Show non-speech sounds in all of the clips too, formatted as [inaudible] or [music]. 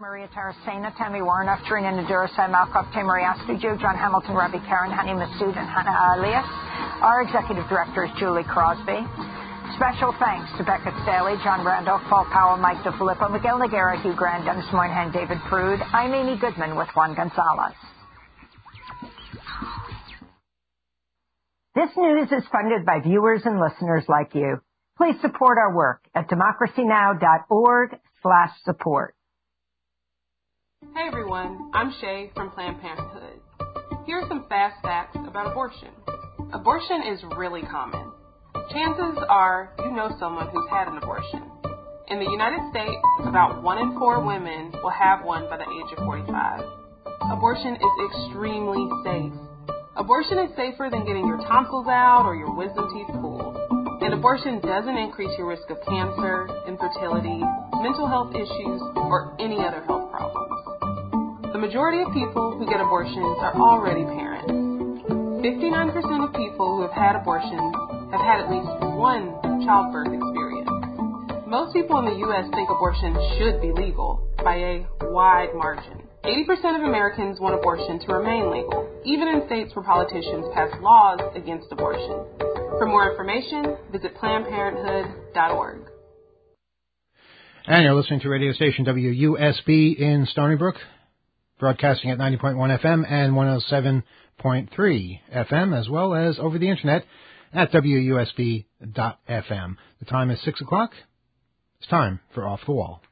Maria Taracena, Tammy Warren, Aftarina Nadura, Malkov, Tey-Marie Astudillo, John Hamilton, Robby Karran, Hany Massoud, and Hannah Elias. Our executive director is Julie Crosby. Special thanks to Beckett Staley, John Randolph, Paul Powell, Mike DeFilippo, Miguel Nogueira, Hugh Grant, Denis Moynihan, David Prude. I'm Amy Goodman with Juan Gonzalez. This news is funded by viewers and listeners like you. Please support our work at democracynow.org slash support. Hey everyone, I'm Shay from Planned Parenthood. Here are some fast facts about abortion. Abortion is really common. Chances are you know someone who's had an abortion. In the United States, about one in four women will have one by the age of 45. Abortion is extremely safe. Abortion is safer than getting your tonsils out or your wisdom teeth pulled. And abortion doesn't increase your risk of cancer, infertility, mental health issues, or any other health problems. The majority of people who get abortions are already parents. 59% of people who have had abortions have had at least one childbirth experience. Most people in the U.S. think abortion should be legal by a wide margin. 80% of Americans want abortion to remain legal, even in states where politicians pass laws against abortion. For more information, visit PlannedParenthood.org. And you're listening to radio station WUSB in Stony Brook, broadcasting at 90.1 FM and 107.3 FM, as well as over the internet at WUSB.FM. The time is 6 o'clock. It's time for Off the Wall.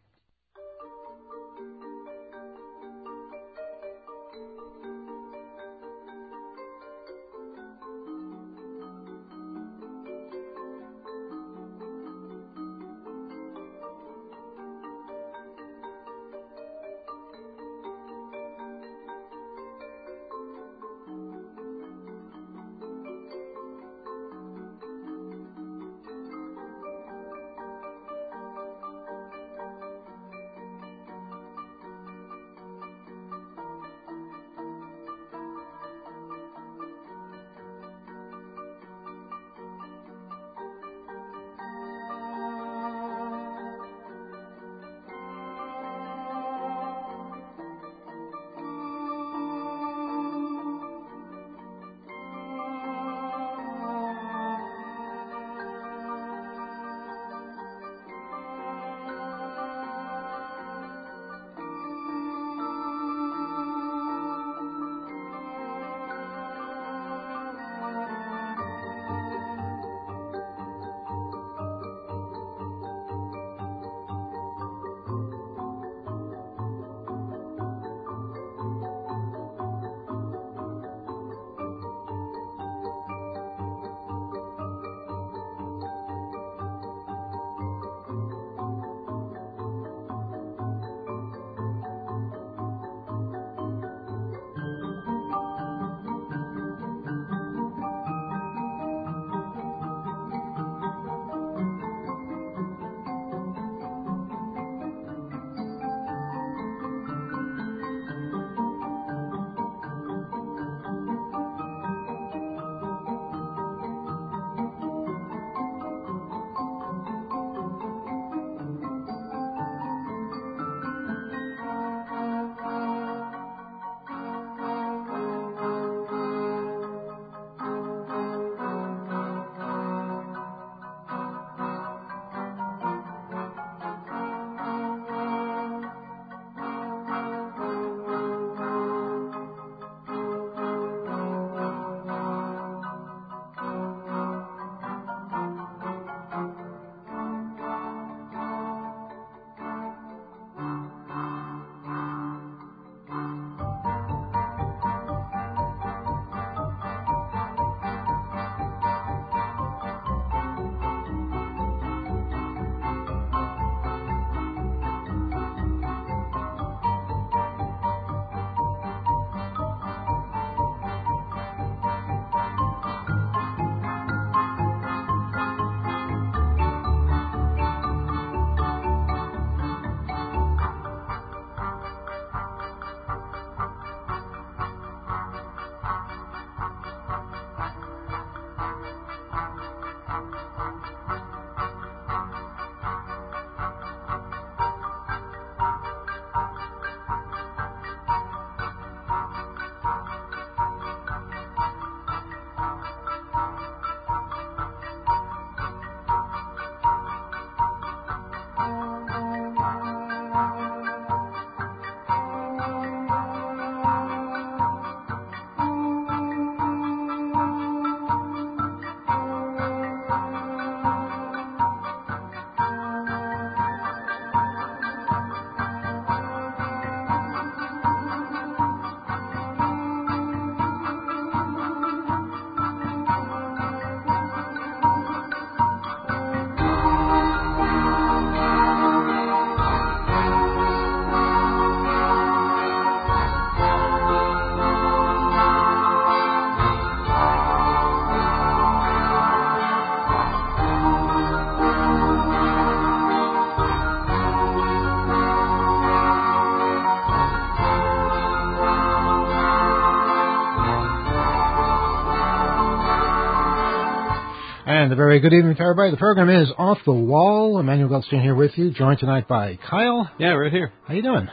And a very good evening to everybody. The program is Off the Wall. Emmanuel Goldstein here with you, joined tonight by Kyle. Yeah, right here. How you doing?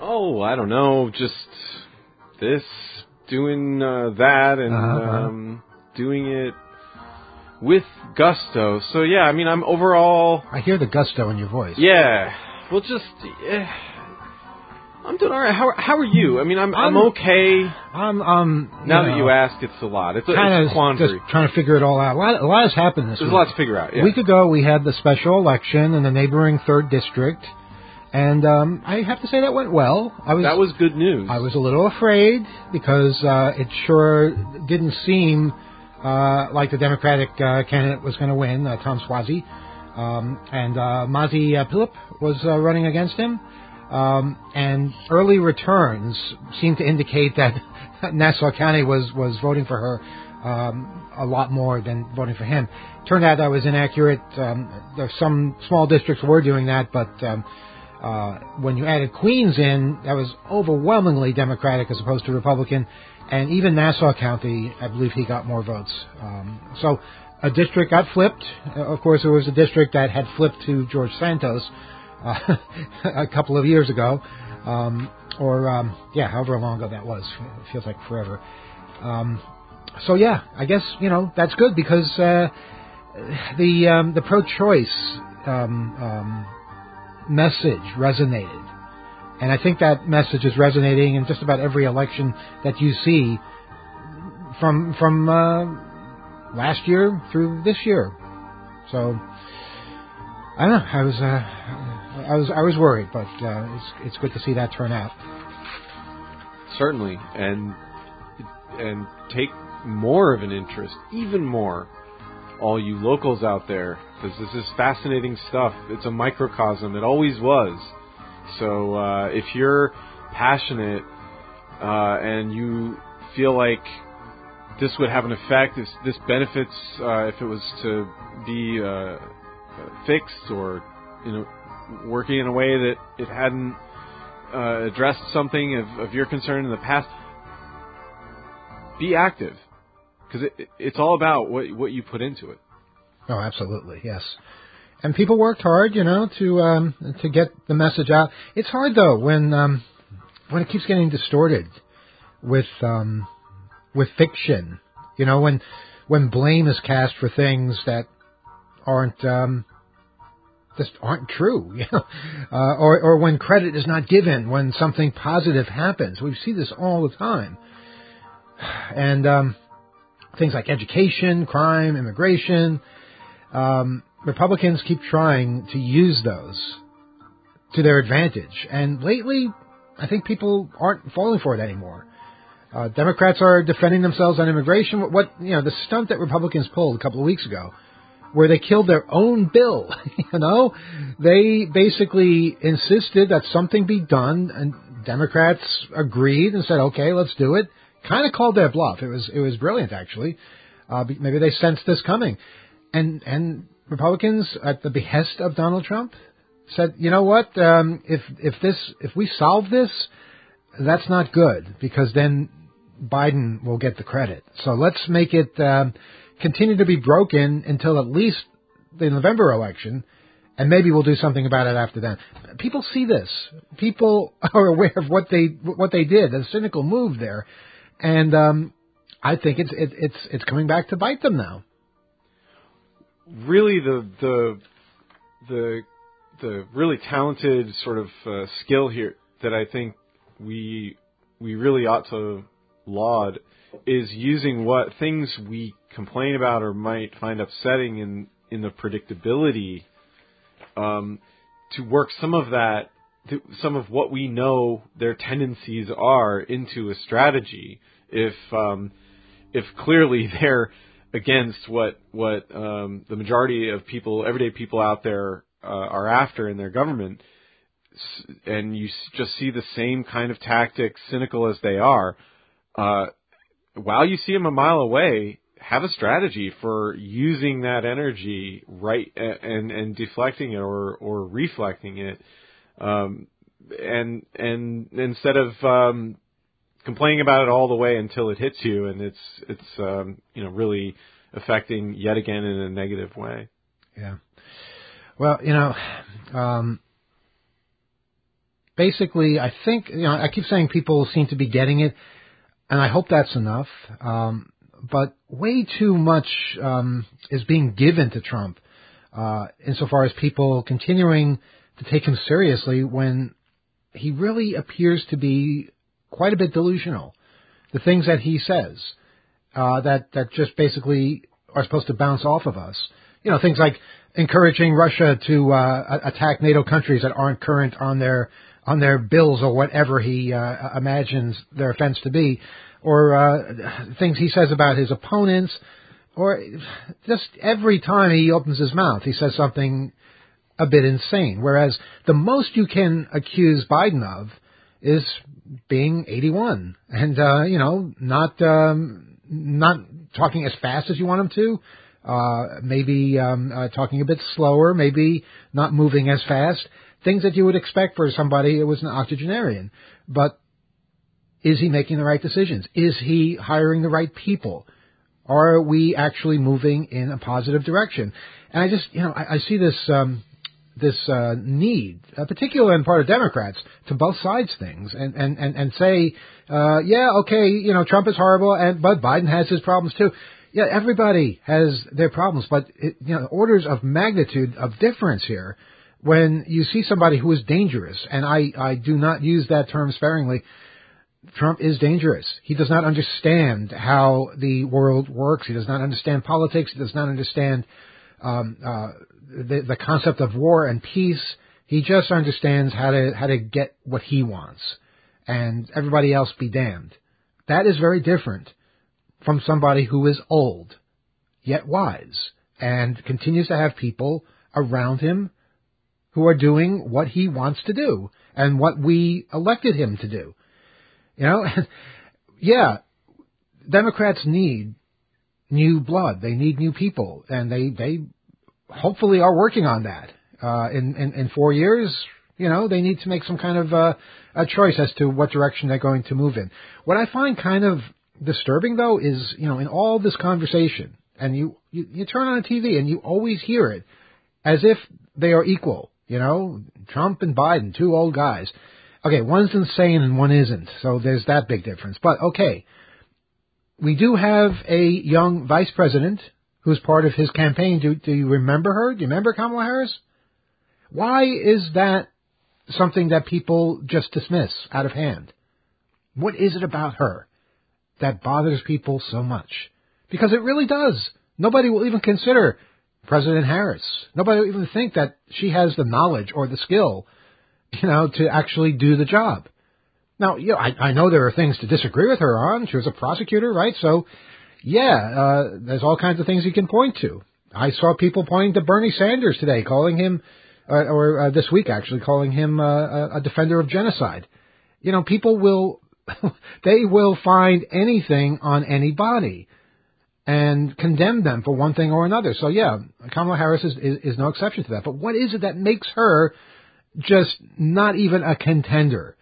Oh, I don't know, just this, doing uh, that, and Uh-huh. um, doing it with gusto. So yeah, I mean, I'm overall, I hear the gusto in your voice. yeah. Well, just eh, I'm doing all right. How how are you? I mean, I'm I'm, I'm- okay. I'm um Now you that you ask, it's a lot. It's kind of quandary. just trying to figure it all out. A lot, a lot has happened this There's week. a lot to figure out. Yeah. A week ago, we had the special election in the neighboring third district, and um, I have to say that went well. I was that was good news. I was a little afraid because uh, it sure didn't seem uh, like the Democratic uh, candidate was going to win, uh, Tom Suozzi, um, and uh, Mazi uh, Pilip was uh, running against him. Um, and early returns seemed to indicate that [laughs] Nassau County was was voting for her um, a lot more than voting for him. Turned out that was inaccurate. Um, there some small districts were doing that, but um, uh, when you added Queens in, that was overwhelmingly Democratic as opposed to Republican. And even Nassau County, I believe he got more votes. Um, so a district got flipped. Of course, it was a district that had flipped to George Santos uh, [laughs] a couple of years ago, um, or um, yeah, however long ago that was. It feels like forever. Um, so yeah, I guess you know that's good because uh, the um, the pro-choice um, um, message resonated. And I think that message is resonating in just about every election that you see from from uh, last year through this year. So I don't know. I was uh, I was I was worried, but uh, it's it's good to see that turn out. certainly and and take more of an interest even more. All you locals out there because this is fascinating stuff. It's a microcosm. It always was. So uh, if you're passionate uh, and you feel like this would have an effect if this benefits uh, if it was to be uh, fixed or you know working in a way that it hadn't uh, addressed something of, of your concern in the past, be active because it, it's all about what what you put into it. Oh, absolutely, yes. And people worked hard, you know, to um, to get the message out. It's hard though when um, when it keeps getting distorted with um, with fiction. You know, when when blame is cast for things that aren't um, just aren't true. [laughs] You know, uh, or or when credit is not given when something positive happens. We see this all the time, [sighs] and um, things like education, crime, immigration. Um, Republicans keep trying to use those to their advantage, and lately, I think people aren't falling for it anymore. Uh, Democrats are defending themselves on immigration. What, what you know, the stunt that Republicans pulled a couple of weeks ago, where they killed their own bill. [laughs] you know, they basically insisted that something be done, and Democrats agreed and said, "Okay, let's do it." Kind of called their bluff. It was it was brilliant, actually. Uh, maybe they sensed this coming, and and Republicans, at the behest of Donald Trump, said, "You know what? Um, if if this if we solve this, that's not good because then Biden will get the credit. So let's make it um, continue to be broken until at least the November election, and maybe we'll do something about it after then. People see this. People [laughs] are aware of what they what they did. A cynical move there, and um, I think it's it, it's it's coming back to bite them now. Really, the the the the really talented sort of uh, skill here that I think we we really ought to laud is using what things we complain about or might find upsetting in in the predictability um, to work some of that to, some of what we know their tendencies are into a strategy. If um, if clearly [laughs] they're against what what um, the majority of people everyday people out there uh, are after in their government and you just see the same kind of tactics cynical as they are uh, while you see them a mile away have a strategy for using that energy right and and deflecting it or or reflecting it um, and and instead of um, complaining about it all the way until it hits you and it's it's um, you know really affecting yet again in a negative way. Yeah. Well, you know, um, basically, I think you know I keep saying people seem to be getting it, and I hope that's enough. Um, but way too much um, is being given to Trump, uh, insofar as people continuing to take him seriously when he really appears to be quite a bit delusional. The things that he says uh, that that just basically are supposed to bounce off of us. You know, things like encouraging Russia to uh, attack NATO countries that aren't current on their on their bills or whatever he uh, imagines their offense to be, or uh, things he says about his opponents, or just every time he opens his mouth, he says something a bit insane. Whereas the most you can accuse Biden of is being 81 and uh, you know not um, not talking as fast as you want him to. Uh, maybe um, uh, talking a bit slower, maybe not moving as fast, things that you would expect for somebody who was an octogenarian. But is he making the right decisions? Is he hiring the right people? Are we actually moving in a positive direction? And I just, you know, I, I see this um, this uh, need, uh, particularly on part of Democrats, to both sides things and and and, and say, uh, yeah, okay, you know, Trump is horrible, and but Biden has his problems too. Yeah, everybody has their problems, but it, you know, orders of magnitude of difference here. When you see somebody who is dangerous, and I I do not use that term sparingly. Trump is dangerous. He does not understand how the world works. He does not understand politics. He does not understand um, uh, the, the concept of war and peace. He just understands how to how to get what he wants, and everybody else be damned. That is very different from somebody who is old, yet wise, and continues to have people around him who are doing what he wants to do and what we elected him to do. You know, [laughs] yeah, Democrats need new blood. They need new people, and they they hopefully are working on that. Uh, in, in in four years, you know, they need to make some kind of uh, a choice as to what direction they're going to move in. What I find kind of disturbing, though, is you know, in all this conversation, and you you, you turn on a TV and you always hear it as if they are equal. You know, Trump and Biden, two old guys. Okay, one's insane and one isn't, so there's that big difference. But okay, we do have a young vice president who's part of his campaign. Do, do you remember her? Do you remember Kamala Harris? Why is that something that people just dismiss out of hand? What is it about her that bothers people so much? Because it really does. Nobody will even consider President Harris. Nobody will even think that she has the knowledge or the skill, you know, to actually do the job. Now, you know, I, I know there are things to disagree with her on. She was a prosecutor, right? So yeah, uh, there's all kinds of things you can point to. I saw people pointing to Bernie Sanders today, calling him, uh, or uh, this week actually, calling him uh, a defender of genocide. You know, people will, [laughs] they will find anything on anybody and condemn them for one thing or another. So yeah, Kamala Harris is, is, is no exception to that. But what is it that makes her just not even a contender?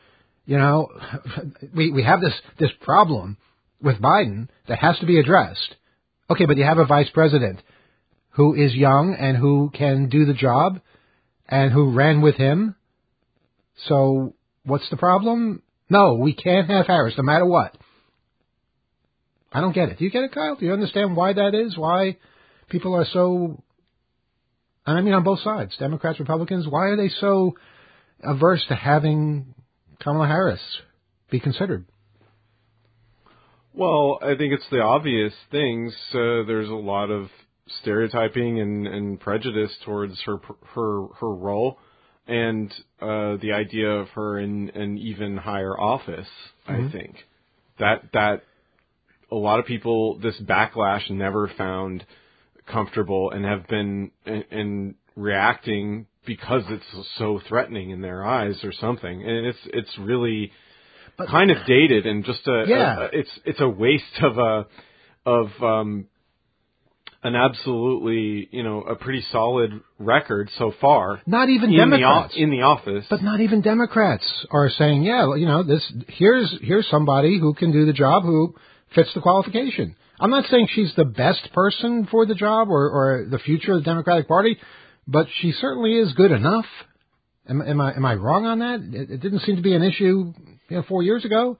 You know, [laughs] we we have this this problem with Biden that has to be addressed. Okay, but you have a vice president who is young and who can do the job and who ran with him. So what's the problem? No, we can't have Harris no matter what. I don't get it. Do you get it, Kyle? Do you understand why that is? Why people are so, and I mean on both sides, Democrats, Republicans, why are they so averse to having Kamala Harris be considered? Well, I think it's the obvious things. Uh, there's a lot of stereotyping and, and prejudice towards her her her role, and uh, the idea of her in an even higher office. Mm-hmm. I think that that a lot of people this backlash never found comfortable and have been in, in reacting because it's so threatening in their eyes or something, and it's it's really but, kind of dated and just a, yeah. A, it's it's a waste of a of um an absolutely you know a pretty solid record so far. Not even in Democrats the, in the office, but not even Democrats are saying, yeah, you know, this here's here's somebody who can do the job who fits the qualification. I'm not saying she's the best person for the job or, or the future of the Democratic Party, but she certainly is good enough. Am, am I am I wrong on that? It, it didn't seem to be an issue, you know, four years ago.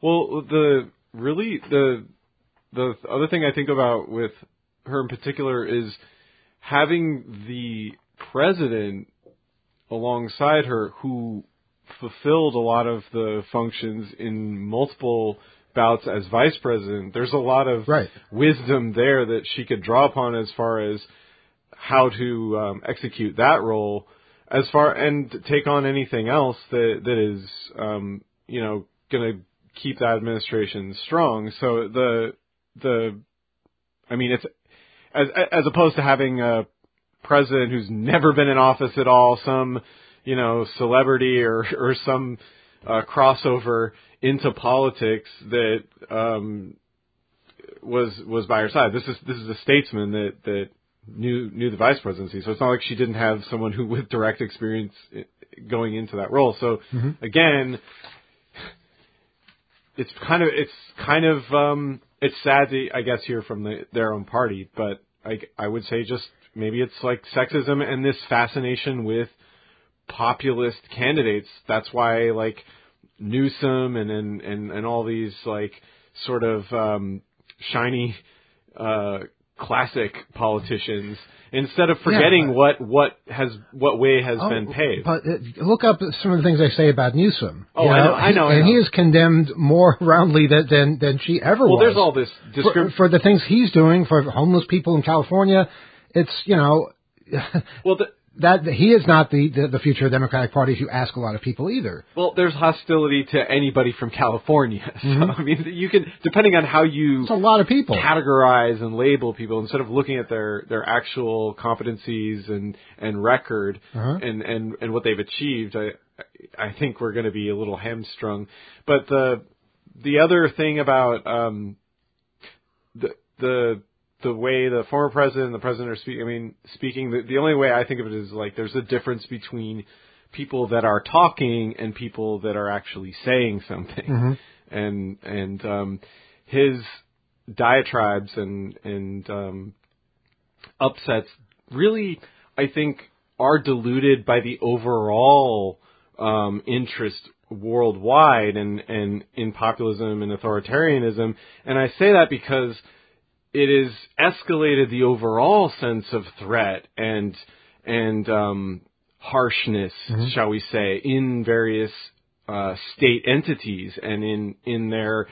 Well, the really the the other thing I think about with her in particular is having the president alongside her who fulfilled a lot of the functions in multiple bouts as vice president. There's a lot of Right. wisdom there that she could draw upon as far as how to um, execute that role, as far and take on anything else that that is um, you know going to keep that administration strong. So the the I mean it's as as opposed to having a president who's never been in office at all, some you know celebrity or or some uh, crossover into politics that um, was was by her side. This is this is a statesman that that knew knew the vice presidency. So it's not like she didn't have someone who with direct experience going into that role. So again, it's kind of it's kind of um, it's sad to I guess hear from the, their own party, but I I would say just maybe it's like sexism and this fascination with populist candidates. That's why like Newsom and and and, and all these like sort of um, shiny uh, classic politicians instead of forgetting but- what what has what way has Oh, been paved. But uh, look up some of the things they say about Newsom. Oh, You I know, I know, I and know. he is condemned more [laughs] roundly than than, than she ever well, was. there's all this for, for the things he's doing for homeless people in California. It's you know [laughs] well, the, that he is not the, the the future of Democratic Party. If you ask a lot of people either. well, there's hostility to anybody from California. [laughs] So I mean, you can depending on how you It's a lot of people. categorize and label people instead of looking at their their actual competencies and and record Uh-huh. and and and what they've achieved i i think we're going to be a little hamstrung but the the other thing about um the the the way the former president and the president are speaking i mean speaking the, the only way i think of it is like there's a difference between people that are talking and people that are actually saying something and and um his diatribes and and um, upsets really, I think, are diluted by the overall um, interest worldwide and and in populism and authoritarianism. And I say that because it has escalated the overall sense of threat and and um, harshness, shall we say, in various uh, state entities and in in their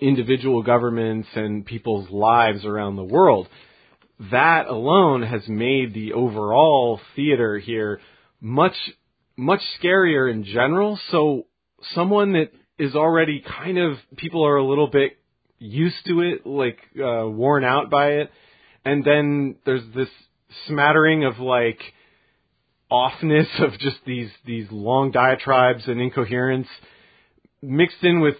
individual governments and people's lives around the world. That alone has made the overall theater here much much scarier in general. So someone that is already kind of people are a little bit used to it, like uh, worn out by it, and then there's this smattering of like offness of just these these long diatribes and incoherence mixed in with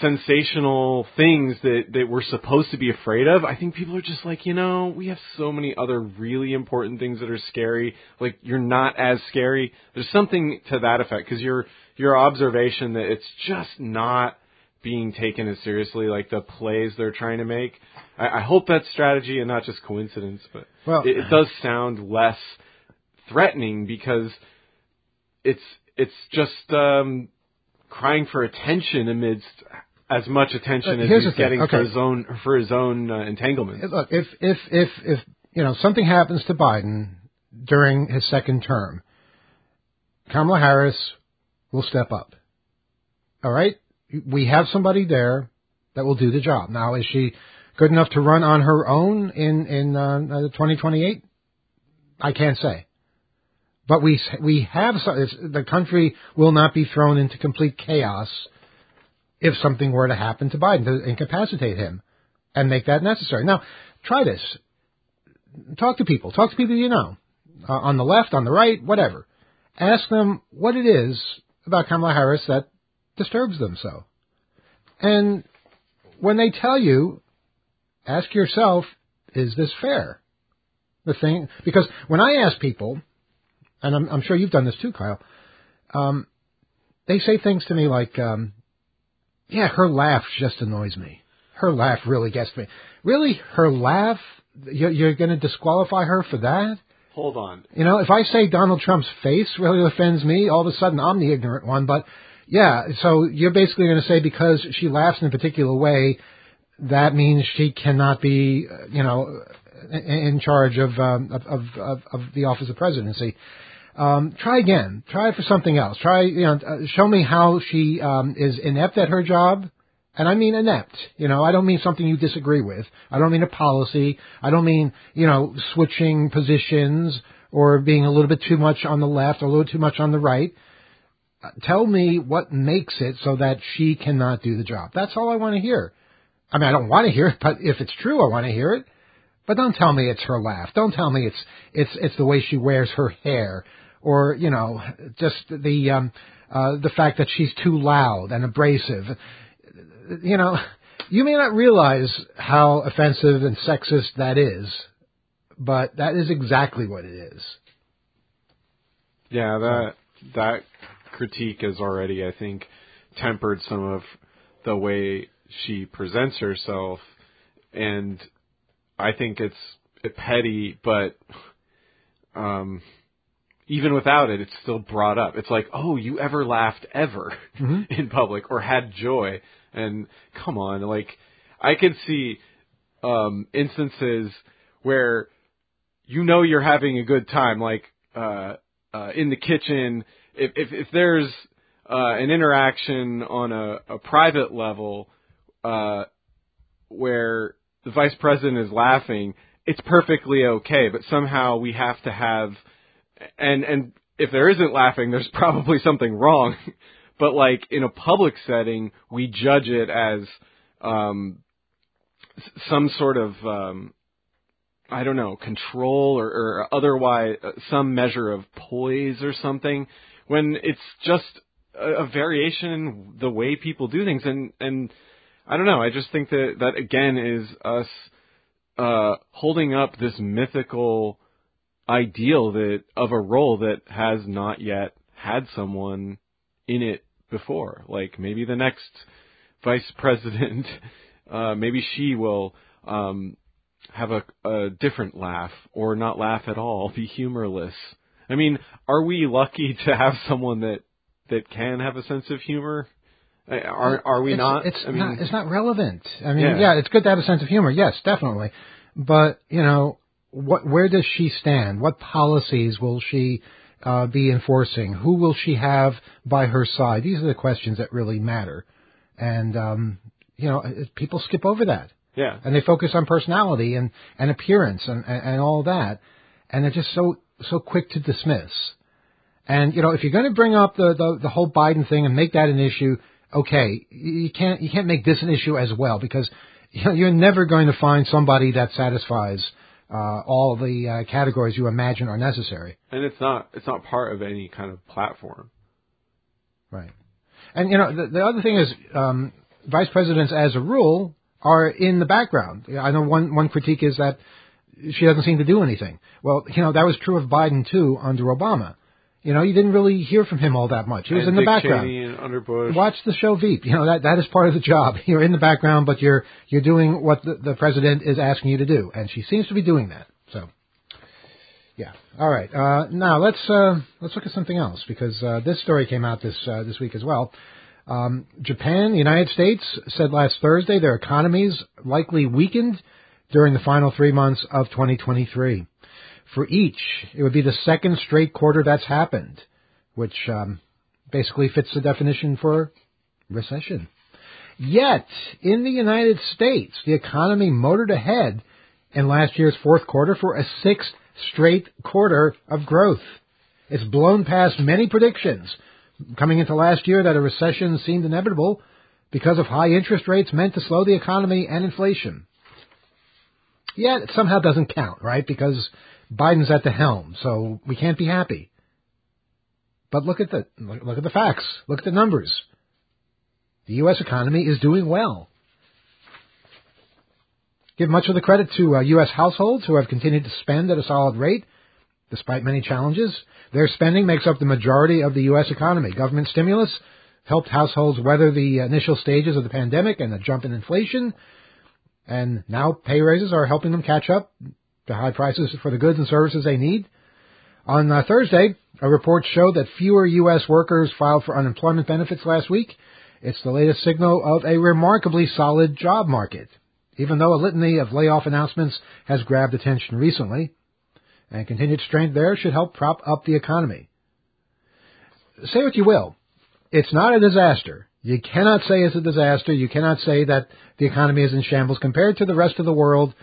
sensational things that that we're supposed to be afraid of. I think people are just like, you know, we have so many other really important things that are scary. Like you're not as scary. There's something to that effect because your your observation that it's just not being taken as seriously like the plays they're trying to make. I, I hope that's strategy and not just coincidence, but Well- it, it does sound less threatening because it's it's just um, crying for attention amidst as much attention as he's getting for his own for his own uh, entanglements. Look, if if if if you know something happens to Biden during his second term, Kamala Harris will step up. All right, we have somebody there that will do the job. Now, is she good enough to run on her own in in uh, 2028? I can't say. But we we have the country will not be thrown into complete chaos if something were to happen to Biden to incapacitate him and make that necessary. Now, try this. Talk to people. Talk to people you know, uh, on the left, on the right, whatever. Ask them what it is about Kamala Harris that disturbs them so. And when they tell you, ask yourself, is this fair? The thing, because when I ask people, and I'm, I'm sure you've done this too, Kyle, um, they say things to me like, um, yeah, her laugh just annoys me. Her laugh really gets me. Really, her laugh? You're, you're going to disqualify her for that? Hold on. You know, if I say Donald Trump's face really offends me, all of a sudden I'm the ignorant one. But yeah, so you're basically going to say because she laughs in a particular way, that means she cannot be, uh, you know, in charge of um, of, of, of the office of presidency. Um, try again. Try for something else. Try, you know, uh, show me how she um, is inept at her job. And I mean inept. You know, I don't mean something you disagree with. I don't mean a policy. I don't mean, you know, switching positions or being a little bit too much on the left or a little too much on the right. Tell me what makes it so that she cannot do the job. That's all I want to hear. I mean, I don't want to hear it, but if it's true, I want to hear it. But don't tell me it's her laugh. Don't tell me it's it's it's the way she wears her hair, or you know, just the um, uh, the fact that she's too loud and abrasive. You know, you may not realize how offensive and sexist that is, but that is exactly what it is. Yeah, that that critique is already, I think, tempered some of the way she presents herself, and I think it's petty, but um, even without it, it's still brought up. It's like, oh, you ever laughed ever mm-hmm. [laughs] in public or had joy? And come on, like I can see um, instances where you know you're having a good time, like uh, uh, in the kitchen. If if, if there's uh, an interaction on a, a private level uh, where the vice president is laughing, it's perfectly okay. But somehow we have to have, and and if there isn't laughing, there's [laughs] probably something wrong. [laughs] but like in a public setting, we judge it as um, some sort of um, I don't know control or, or otherwise uh, some measure of poise or something. When it's just a, a variation in the way people do things, and and I don't know. I just think that that again is us uh, holding up this mythical ideal that of a role that has not yet had someone in it before. Like maybe the next vice [laughs] president, uh, maybe she will um, have a, a different laugh or not laugh at all, be humorless. I mean, are we lucky to have someone that that can have a sense of humor? Are are we it's, not? It's I mean, not. It's not relevant. I mean, yeah. yeah, it's good to have a sense of humor. Yes, definitely. But you know, what? Where does she stand? What policies will she uh, be enforcing? Who will she have by her side? These are the questions that really matter. And um, you know, people skip over that. Yeah. And they focus on personality and, and appearance and, and, and all that. And they're just so so quick to dismiss. And you know, if you're going to bring up the, the the whole Biden thing and make that an issue, okay, you can't you can't make this an issue as well because [laughs] you know, you're never going to find somebody that satisfies uh, all the uh, categories you imagine are necessary. And it's not it's not part of any kind of platform. Right. And you know the, the other thing is um, vice presidents, as a rule, are in the background. I know one one critique is that she doesn't seem to do anything. Well, you know that was true of Biden too under Obama. You know, you didn't really hear from him all that much. He was and in the Dick background. Cheney and under Bush. Watch the show Veep. You know that that is part of the job. [laughs] You're in the background, but you're you're doing what the, the president is asking you to do, and she seems to be doing that. So, yeah. All right. Uh, now let's uh, let's look at something else because uh, this story came out this uh, this week as well. Um, Japan, the United States said last Thursday their economies likely weakened during the final three months of 2023 for each. It would be the second straight quarter that's happened, which um, basically fits the definition for recession. Yet, in the United States, the economy motored ahead in last year's fourth quarter for a sixth straight quarter of growth. It's blown past many predictions coming into last year that a recession seemed inevitable because of high interest rates meant to slow the economy and inflation. Yet it somehow doesn't count, right? Because Biden's at the helm, so we can't be happy. But look at the look at the facts. Look at the numbers. The U.S. economy is doing well. Give much of the credit to uh, U.S. households who have continued to spend at a solid rate despite many challenges. Their spending makes up the majority of the U.S. economy. Government stimulus helped households weather the initial stages of the pandemic and the jump in inflation. And now pay raises are helping them catch up to high prices for the goods and services they need. On uh, Thursday, a report showed that fewer U.S. workers filed for unemployment benefits last week. It's the latest signal of a remarkably solid job market, even though a litany of layoff announcements has grabbed attention recently. And continued strength there should help prop up the economy. Say what you will, it's not a disaster. You cannot say it's a disaster. You cannot say that the economy is in shambles compared to the rest of the world.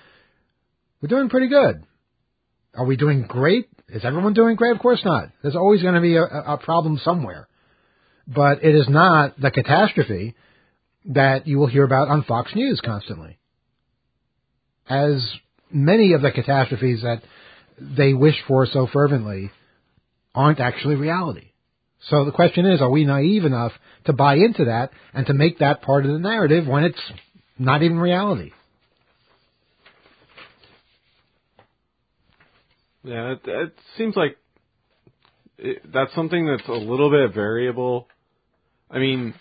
We're doing pretty good. Are we doing great? Is everyone doing great? Of course not. There's always going to be a, a problem somewhere. But it is not the catastrophe that you will hear about on Fox News constantly. As many of the catastrophes that they wish for so fervently aren't actually reality. So the question is, are we naive enough to buy into that and to make that part of the narrative when it's not even reality? Yeah, it, it seems like it, that's something that's a little bit variable. I mean,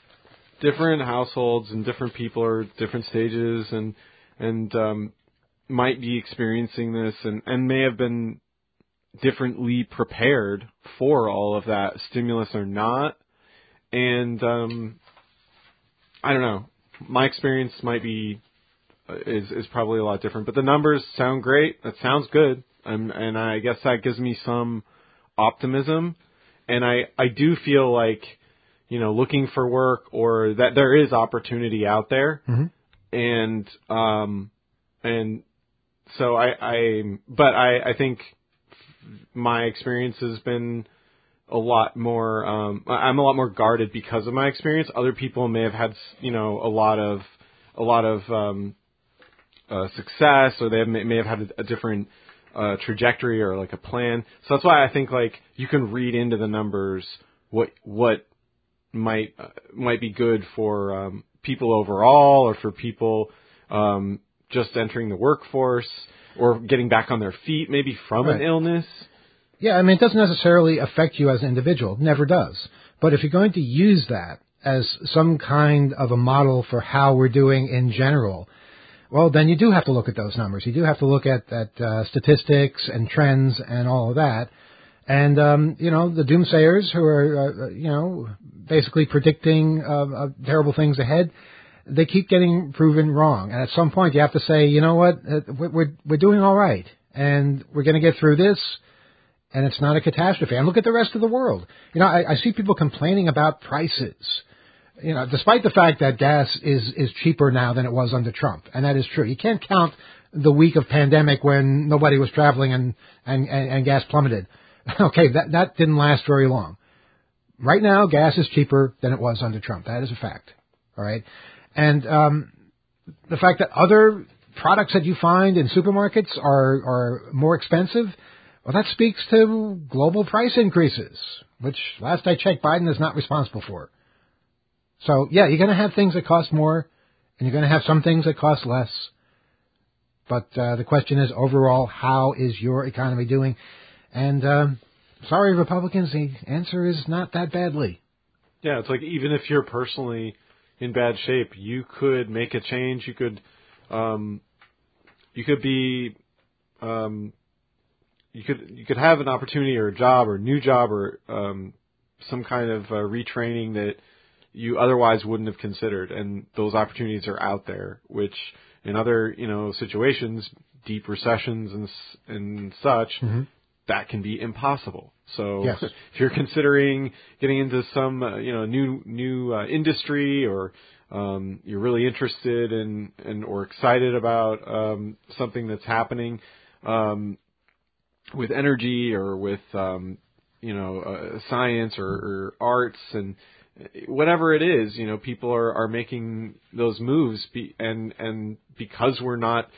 different households and different people are at different stages and and um, might be experiencing this and and may have been differently prepared for all of that stimulus or not. And um, I don't know. My experience might be uh, is is probably a lot different, but the numbers sound great. That sounds good, and and I guess that gives me some optimism. And I I do feel like you know looking for work or that there is opportunity out there, mm-hmm. and um and so I I but I I think my experience has been a lot more um I'm a lot more guarded because of my experience. Other people may have had, you know, a lot of a lot of um uh success or they may, have had a, a different uh trajectory or like a plan. So that's why I think like you can read into the numbers what what might uh, might be good for um people overall or for people um just entering the workforce or getting back on their feet maybe from right. an illness. Yeah, I mean, it doesn't necessarily affect you as an individual. It never does. But if you're going to use that as some kind of a model for how we're doing in general, well, then you do have to look at those numbers. You do have to look at, at uh, statistics and trends and all of that. And, um, you know, the doomsayers who are, uh, you know, basically predicting uh, uh, terrible things ahead, they keep getting proven wrong. And at some point you have to say, you know what, uh, we're, we're doing all right. And we're going to get through this and it's not a catastrophe. And look at the rest of the world. You know, I, I see people complaining about prices. You know, despite the fact that gas is is cheaper now than it was under Trump, and that is true. You can't count the week of pandemic when nobody was traveling and and and, and gas plummeted. [laughs] Okay, that that didn't last very long. Right now, gas is cheaper than it was under Trump. That is a fact. All right, and um, the fact that other products that you find in supermarkets are are more expensive well, that speaks to global price increases, which last I checked, Biden is not responsible for. So, yeah, you're going to have things that cost more, and you're going to have some things that cost less. But uh, the question is, overall, how is your economy doing? And um, sorry, Republicans, the answer is not that badly. Yeah, it's like even if you're personally in bad shape, you could make a change. You could, um, you could be um, you could you could have an opportunity or a job or a new job or um, some kind of uh, retraining that you otherwise wouldn't have considered, and those opportunities are out there. Which in other you know situations, deep recessions and and such, mm-hmm. That can be impossible. So yes. [laughs] if you're considering getting into some uh, you know new new uh, industry or um, you're really interested in, in or excited about um, something that's happening, um, with energy or with um, you know uh, science or, or arts and whatever it is, you know, people are are making those moves, be, and and because we're not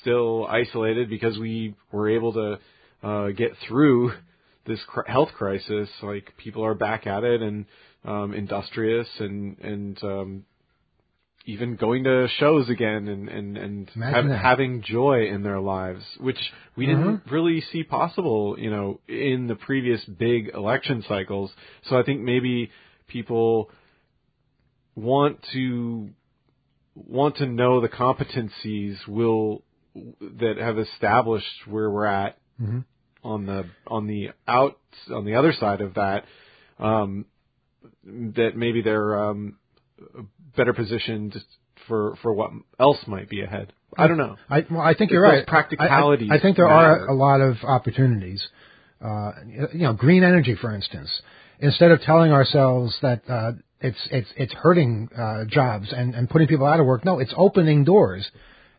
still isolated, because we were able to uh, get through this cr- health crisis, like people are back at it and um, industrious and and um, even going to shows again and and and have, having joy in their lives, which we mm-hmm. didn't really see possible, you know, in the previous big election cycles. So I think maybe people want to want to know the competencies will that have established where we're at Mm-hmm. on the on the out on the other side of that um, that maybe they're um, better positioned for for what else might be ahead. I don't know. I, well, I think It's you're right. practicalities I, I, I think there matter. are a lot of opportunities. Uh, you know, green energy, for instance. Instead of telling ourselves that uh, it's it's it's hurting uh, jobs and, and putting people out of work, no, it's opening doors,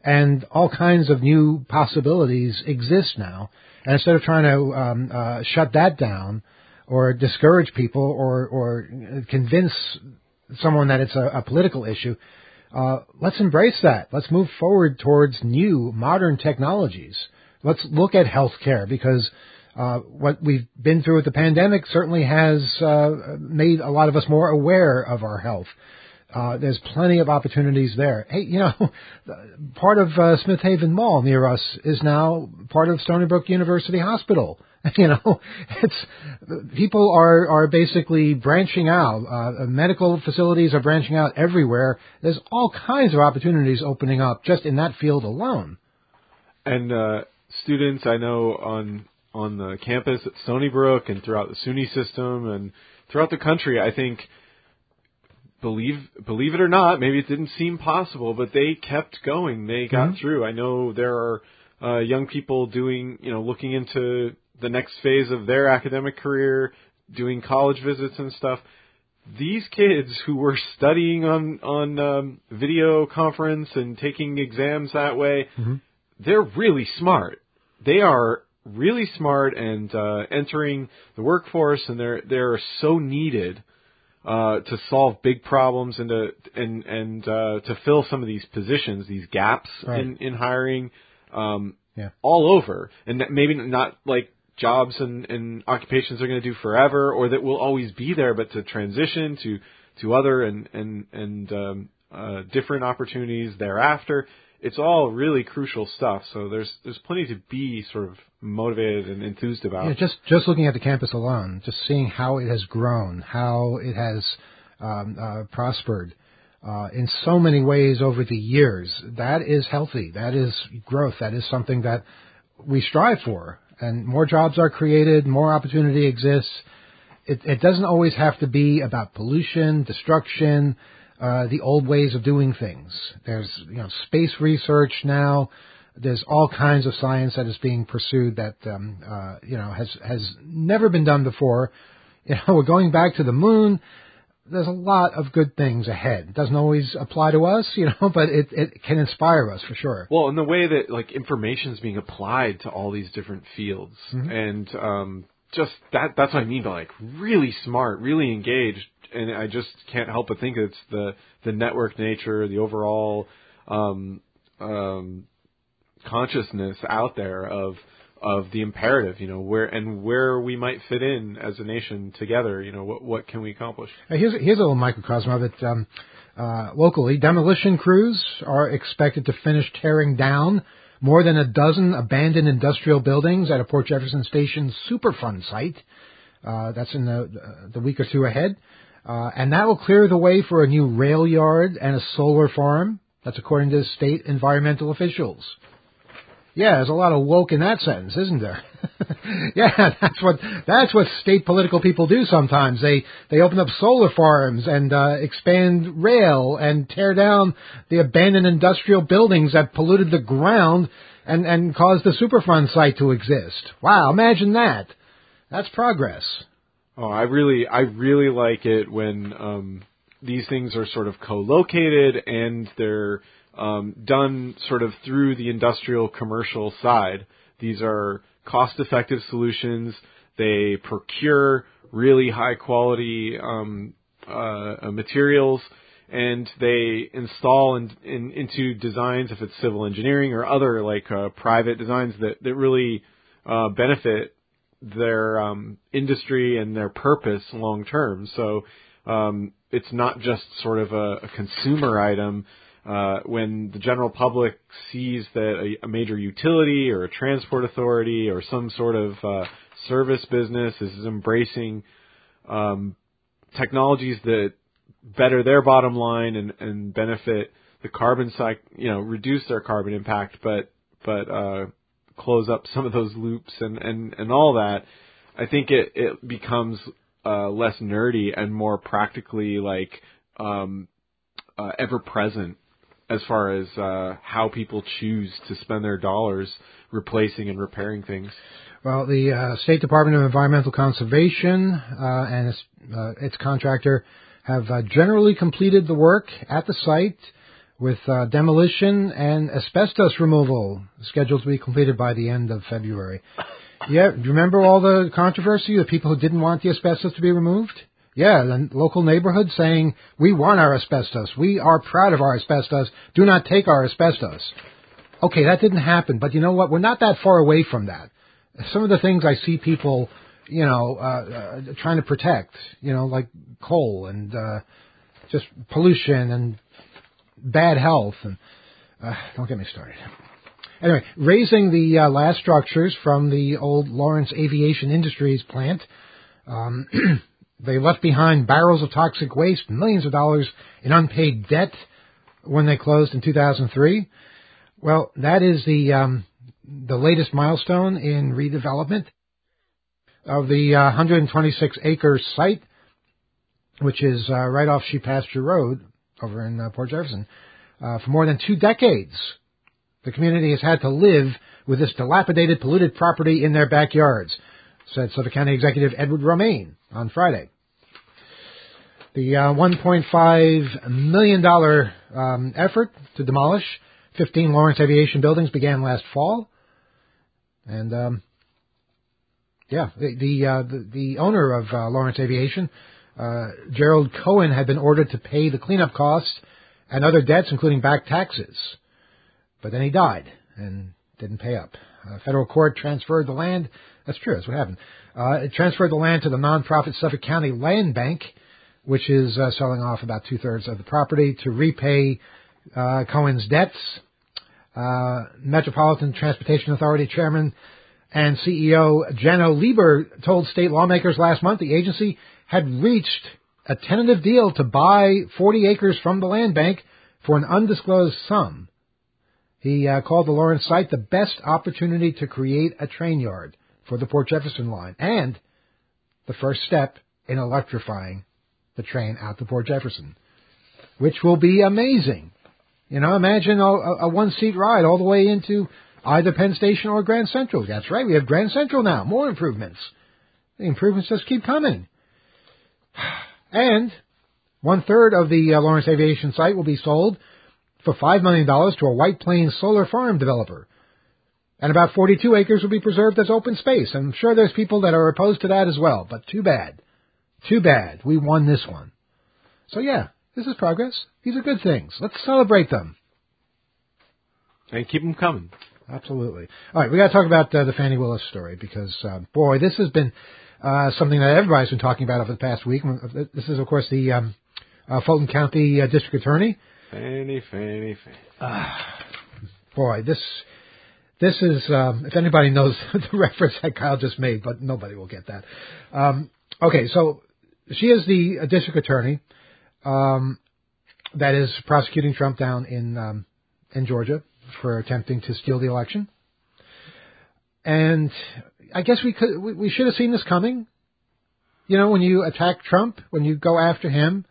and all kinds of new possibilities exist now. And instead of trying to um, uh, shut that down or discourage people or or convince someone that it's a, a political issue, uh, let's embrace that. Let's move forward towards new modern technologies. Let's look at healthcare because uh, what we've been through with the pandemic certainly has uh, made a lot of us more aware of our health. Uh, there's plenty of opportunities there. Hey, you know, [laughs] part of uh, Smith Haven Mall near us is now part of Stony Brook University Hospital. [laughs] You know, [laughs] it's people are are basically branching out. Uh, medical facilities are branching out everywhere. There's all kinds of opportunities opening up just in that field alone. And uh, students I know on on the campus at Stony Brook and throughout the SUNY system and throughout the country, I think believe believe it or not, maybe it didn't seem possible, but they kept going. They got Mhm. through. I know there are uh, young people doing, you know, looking into the next phase of their academic career, doing college visits and stuff. These kids who were studying on on um, video conference and taking exams that way, Mhm. they're really smart. They are really smart and uh, entering the workforce, and they're they're so needed uh, to solve big problems and to and and uh, to fill some of these positions, these gaps Right. in in hiring, um, Yeah. all over, and that maybe not like jobs and, and occupations they're going to do forever, or that will always be there, but to transition to to other and and and um, uh, different opportunities thereafter. It's all really crucial stuff. So there's there's plenty to be sort of motivated and enthused about. Yeah, just just looking at the campus alone, just seeing how it has grown, how it has um, uh, prospered uh, in so many ways over the years. That is healthy. That is growth. That is something that we strive for. And more jobs are created, more opportunity exists. It, it doesn't always have to be about pollution, destruction, uh, the old ways of doing things. There's you know space research now. There's all kinds of science that is being pursued that um, uh, you know has has never been done before. You know, [laughs] we're going back to the moon. There's a lot of good things ahead. It doesn't always apply to us, [laughs] you know, but it, it can inspire us for sure. Well, in the way that like information is being applied to all these different fields, Mhm. and um, just that that's what I mean by like really smart, really engaged, and I just can't help but think it's the the network nature, the overall um, um, consciousness out there of of the imperative, you know, where and where we might fit in as a nation together, you know, what what can we accomplish? Here's, here's a little microcosm of it. Um, uh, locally, demolition crews are expected to finish tearing down more than a dozen abandoned industrial buildings at a Port Jefferson Station Superfund site. Uh, that's in the, the week or two ahead. Uh, and that will clear the way for a new rail yard and a solar farm. That's according to state environmental officials. Yeah, there's a lot of woke in that sentence, isn't there? [laughs] yeah, that's what that's what state political people do sometimes. They they open up solar farms and uh, expand rail and tear down the abandoned industrial buildings that polluted the ground and and caused the Superfund site to exist. Wow, imagine that. That's progress. Oh, I really, I really like it when um, these things are sort of co-located and they're um, done sort of through the industrial commercial side. These are cost-effective solutions. They procure really high-quality um, uh, materials, and they install in, in, into designs, if it's civil engineering or other like uh, private designs that that really uh, benefit their um, industry and their purpose long term. So um, it's not just sort of a, a consumer item. Uh, when the general public sees that a, a major utility or a transport authority or some sort of uh, service business is embracing um, technologies that better their bottom line and, and benefit the carbon cycle, you know, reduce their carbon impact, but but uh, close up some of those loops and and and all that, I think it it becomes uh, less nerdy and more practically like um, uh, ever present as far as uh, how people choose to spend their dollars replacing and repairing things. Well, the uh, State Department of Environmental Conservation uh, and its, uh, its, contractor have uh, generally completed the work at the site with uh, demolition and asbestos removal scheduled to be completed by the end of February. Yeah, remember all the controversy, the people who didn't want the asbestos to be removed? Yeah, the local neighborhood saying, we want our asbestos. We are proud of our asbestos. Do not take our asbestos. Okay, that didn't happen, but you know what? We're not that far away from that. Some of the things I see people, you know, uh, uh, trying to protect, you know, like coal and uh, just pollution and bad health, and uh, don't get me started. Anyway, raising the uh, last structures from the old Lawrence Aviation Industries plant. Um, [clears throat] They left behind barrels of toxic waste, millions of dollars in unpaid debt when they closed in 2003. Well, that is the um, the latest milestone in redevelopment of the uh, 126 acre site, which is uh, right off Sheep Pasture Road over in uh, Port Jefferson. Uh, for more than two decades, the community has had to live with this dilapidated, polluted property in their backyards said Suffolk County Executive Edward Romaine on Friday. The uh, $1.5 million um, effort to demolish 15 Lawrence Aviation buildings began last fall. And, um, yeah, the, the, uh, the, the, owner of uh, Lawrence Aviation, uh, Gerald Cohen, had been ordered to pay the cleanup costs and other debts, including back taxes. But then he died and didn't pay up. A federal court transferred the land that's true. That's what happened. Uh, it transferred the land to the nonprofit Suffolk County Land Bank, which is uh, selling off about two thirds of the property to repay uh, Cohen's debts. Uh, Metropolitan Transportation Authority Chairman and CEO Janno Lieber told state lawmakers last month the agency had reached a tentative deal to buy 40 acres from the land bank for an undisclosed sum. He uh, called the Lawrence site the best opportunity to create a train yard for the Port Jefferson line and the first step in electrifying the train out to Port Jefferson, which will be amazing. You know, imagine a, a one seat ride all the way into either Penn Station or Grand Central. That's right, we have Grand Central now. More improvements. The improvements just keep coming. And one third of the uh, Lawrence Aviation site will be sold for $5 million to a White Plains solar farm developer and about 42 acres will be preserved as open space. I'm sure there's people that are opposed to that as well, but too bad. Too bad. We won this one. So yeah, this is progress. These are good things. Let's celebrate them. And keep them coming. Absolutely. All right, we got to talk about uh, the Fani Willis story because, uh, boy, this has been uh, something that everybody's been talking about over the past week. This is, of course, the um, uh, Fulton County uh, District Attorney. Fanny, Fanny, Fanny. Ah, boy, this this is, um, if anybody knows [laughs] the reference that Kyle just made, but nobody will get that. Um, okay, so she is the district attorney um, that is prosecuting Trump down in um, in Georgia for attempting to steal the election. And I guess we could we, we should have seen this coming. You know, when you attack Trump, when you go after him,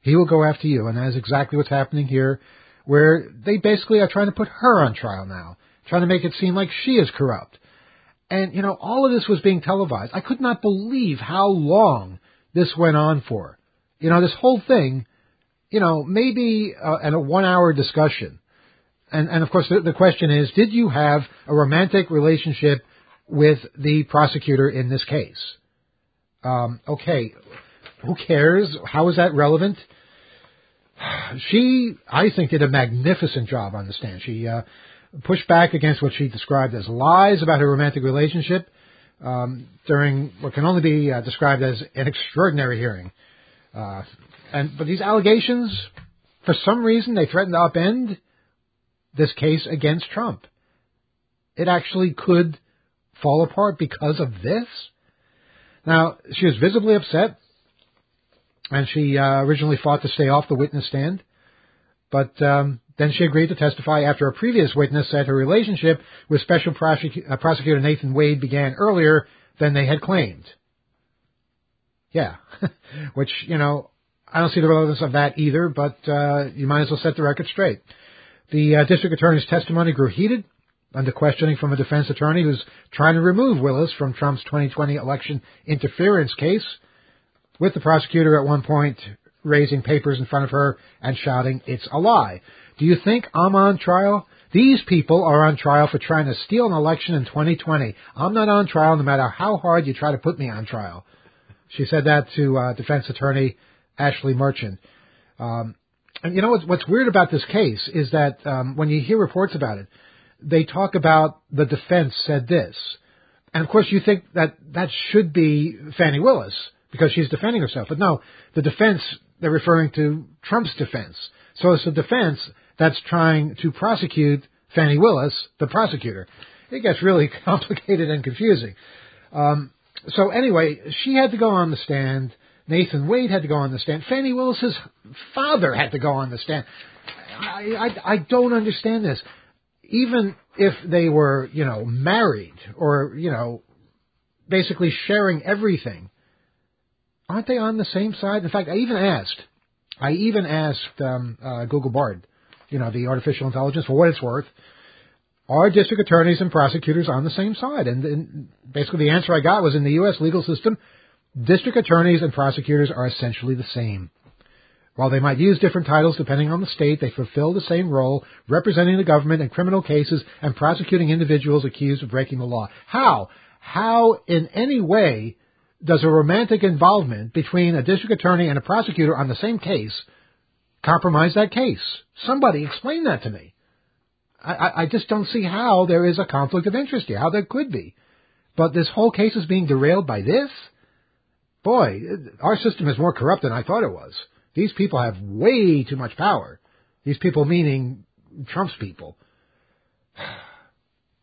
he will go after you, and that is exactly what's happening here, where they basically are trying to put her on trial now trying to make it seem like she is corrupt. And, you know, all of this was being televised. I could not believe how long this went on for. You know, this whole thing, you know, maybe uh, a one hour discussion. And, and of course, the, the question is, did you have a romantic relationship with the prosecutor in this case? Um, okay, who cares? How is that relevant? She, I think, did a magnificent job on the stand. She, uh, pushed back against what she described as lies about her romantic relationship um, during what can only be uh, described as an extraordinary hearing. Uh, and but these allegations, for some reason, they threaten to upend this case against Trump. It actually could fall apart because of this. Now she was visibly upset, and she uh, originally fought to stay off the witness stand. But um, then she agreed to testify after a previous witness said her relationship with Special Prosecu- uh, Prosecutor Nathan Wade began earlier than they had claimed. Yeah, [laughs] which, you know, I don't see the relevance of that either, but uh, you might as well set the record straight. The uh, district attorney's testimony grew heated under questioning from a defense attorney who's trying to remove Willis from Trump's 2020 election interference case, with the prosecutor at one point raising papers in front of her and shouting, It's a lie. Do you think I'm on trial? These people are on trial for trying to steal an election in 2020. I'm not on trial no matter how hard you try to put me on trial. She said that to uh, defense attorney Ashley Merchant. Um, and you know what's, what's weird about this case is that um, when you hear reports about it, they talk about the defense said this. And of course you think that that should be Fani Willis because she's defending herself. But no, the defense, they're referring to Trump's defense. So it's the defense that's trying to prosecute Fani Willis, the prosecutor. It gets really [laughs] complicated and confusing. Um, so anyway, she had to go on the stand. Nathan Wade had to go on the stand. Fani Willis's father had to go on the stand. I, I, I don't understand this even if they were, you know, married or, you know, basically sharing everything, aren't they on the same side? In fact, I even asked, I even asked um, uh, Google Bard, you know, the artificial intelligence, for what it's worth, are district attorneys and prosecutors on the same side? And, and basically the answer I got was in the U.S. legal system, district attorneys and prosecutors are essentially the same. While they might use different titles depending on the state, they fulfill the same role, representing the government in criminal cases and prosecuting individuals accused of breaking the law. How? How in any way does a romantic involvement between a district attorney and a prosecutor on the same case compromise that case? Somebody explain that to me. I, I just don't see how there is a conflict of interest here, how there could be. But this whole case is being derailed by this? Boy, our system is more corrupt than I thought it was. These people have way too much power. These people meaning Trump's people. [sighs]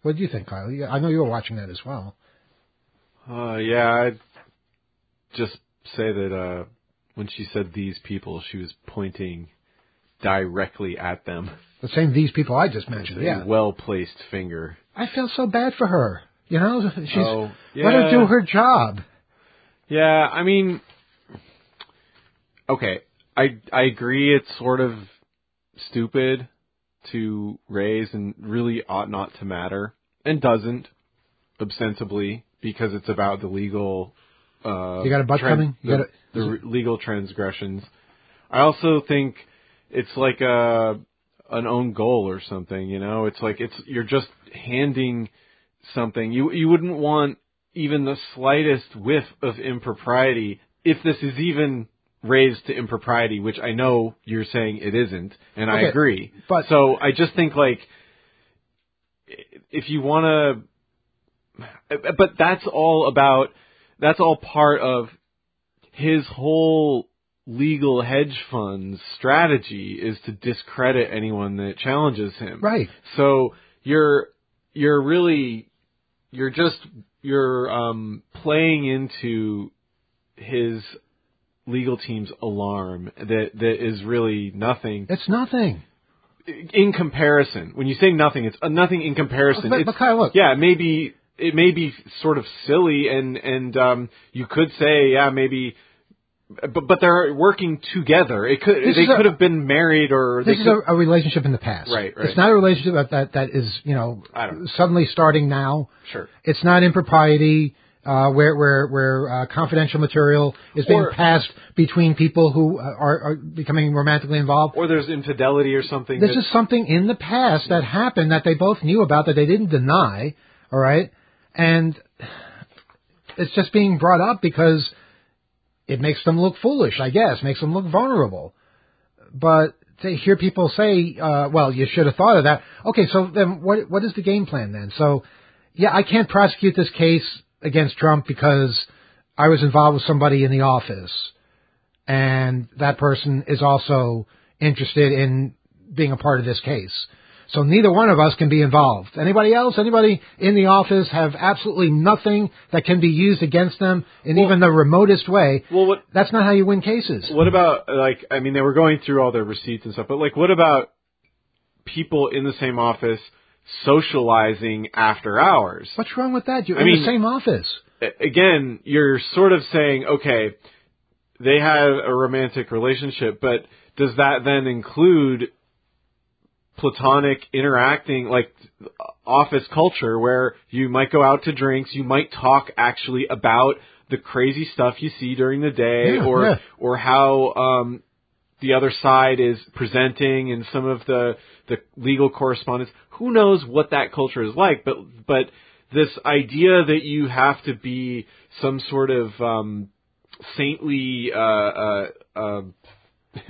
What do you think, Kyle? I know you were watching that as well. Uh, yeah, I'd just say that uh, when she said these people, she was pointing directly at them. The same these people I just mentioned. Yeah, well placed finger. I feel so bad for her. You know, [laughs] she's oh, yeah. let her do her job. Yeah, I mean, okay, I I agree. It's sort of stupid to raise and really ought not to matter, and doesn't ostensibly because it's about the legal. Uh, you got a butt trans- coming. You the, got a, the re- legal transgressions. I also think it's like a an own goal or something. You know, it's like it's you're just handing something. You you wouldn't want even the slightest whiff of impropriety if this is even raised to impropriety, which I know you're saying it isn't, and Okay, I agree. but- so I just think like if you want to, but that's all about that's all part of his whole legal hedge funds strategy is to discredit anyone that challenges him. right. So you're you're really you're just you're um playing into his legal team's alarm that that is really nothing It's nothing. in comparison. When you say nothing, it's uh, nothing in comparison. But- but Kyle, look. yeah, maybe it may be sort of silly, and and um, you could say, yeah, maybe, but but they're working together. It could This they is a- could have been married, or they This is could, a, a relationship in the past. Right, right. It's not a relationship that that, that is you know know. suddenly starting now. sure. It's not impropriety uh, where where where uh, confidential material is being Or- passed between people who uh, are, are becoming romantically involved. Or there's infidelity or something. This is something in the past that happened that they both knew about that they didn't deny. All right, and it's just being brought up because it makes them look foolish. I guess makes them look vulnerable. But to hear people say, uh, "Well, you should have thought of that." Okay, so then what? What is the game plan then? So, yeah, I can't prosecute this case against Trump because I was involved with somebody in the office, and that person is also interested in being a part of this case. So neither one of us can be involved. Anybody else? Anybody in the office have absolutely nothing that can be used against them in Well- even the remotest way? Well, what That's not how you win cases. what about like I mean they were going through all their receipts and stuff, but like what about people in the same office socializing after hours? What's wrong with that? You're I in mean- the same office. Again, you're sort of saying, okay, they have a romantic relationship, but does that then include platonic interacting like office culture where you might go out to drinks, you might talk actually about the crazy stuff you see during the day Yeah, or yeah. or how um the other side is presenting and some of the the legal correspondence. Who knows what that culture is like, but but this idea that you have to be some sort of um saintly uh uh um [laughs]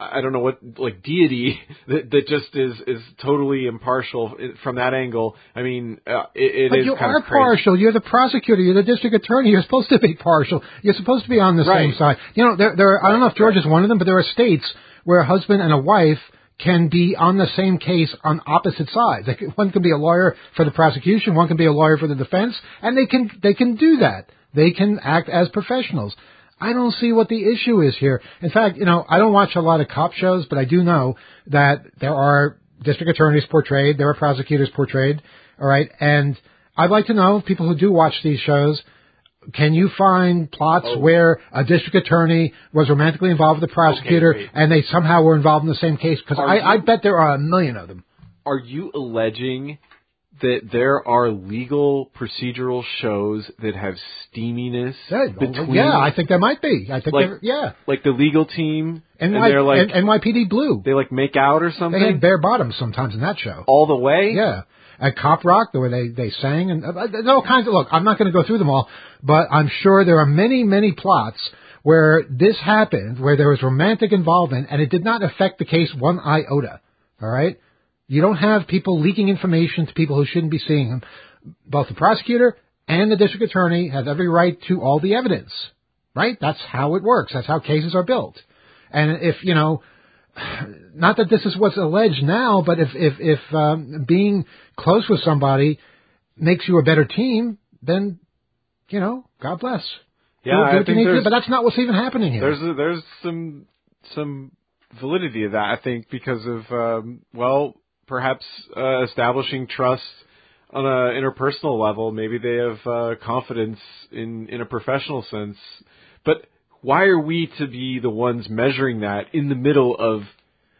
I don't know what like deity [laughs] that that just is is totally impartial from that angle. I mean, uh, it, it But is you are partial. You're the prosecutor. You're the district attorney. You're supposed to be partial. You're supposed to be on the Right. same side. You know, there, there. Are, I don't know if Georgia's one of them, but there are states where a husband and a wife can be on the same case on opposite sides. Can, one can be a lawyer for the prosecution, one can be a lawyer for the defense, and they can they can do that. They can act as professionals. I don't see what the issue is here. In fact, you know, I don't watch a lot of cop shows, but I do know that there are district attorneys portrayed, there are prosecutors portrayed, all right? And I'd like to know, people who do watch these shows, can you find plots Oh. where a district attorney was romantically involved with a prosecutor wait. and they somehow were involved in the same case? Because I, I bet there are a million of them. Are you alleging that there are legal procedural shows that have steaminess Yeah, between yeah, I think there might be. I think Like- there, yeah. like the legal team and NY, they're like N- NYPD Blue. they like make out or They something had bare bottoms sometimes in that show. all the way? Yeah. At Cop Rock, the way they, they sang and uh, there's all kinds of, look, I'm not going to go through them all, but I'm sure there are many, many plots where this happened, where there was romantic involvement and it did not affect the case one iota. All right? You don't have people leaking information to people who shouldn't be seeing them. Both the prosecutor and the district attorney have every right to all the evidence. Right? That's how it works. That's how cases are built. And if, you know, not that this is what's alleged now, but if if if um, being close with somebody makes you a better team, then you know, God bless. Yeah, I think there's- but that's not what's even happening here. There's a, there's some some validity to that, I think, because of um, well, perhaps uh, establishing trust on a interpersonal level. Maybe they have uh, confidence in in a professional sense, but why are we to be the ones measuring that in the middle of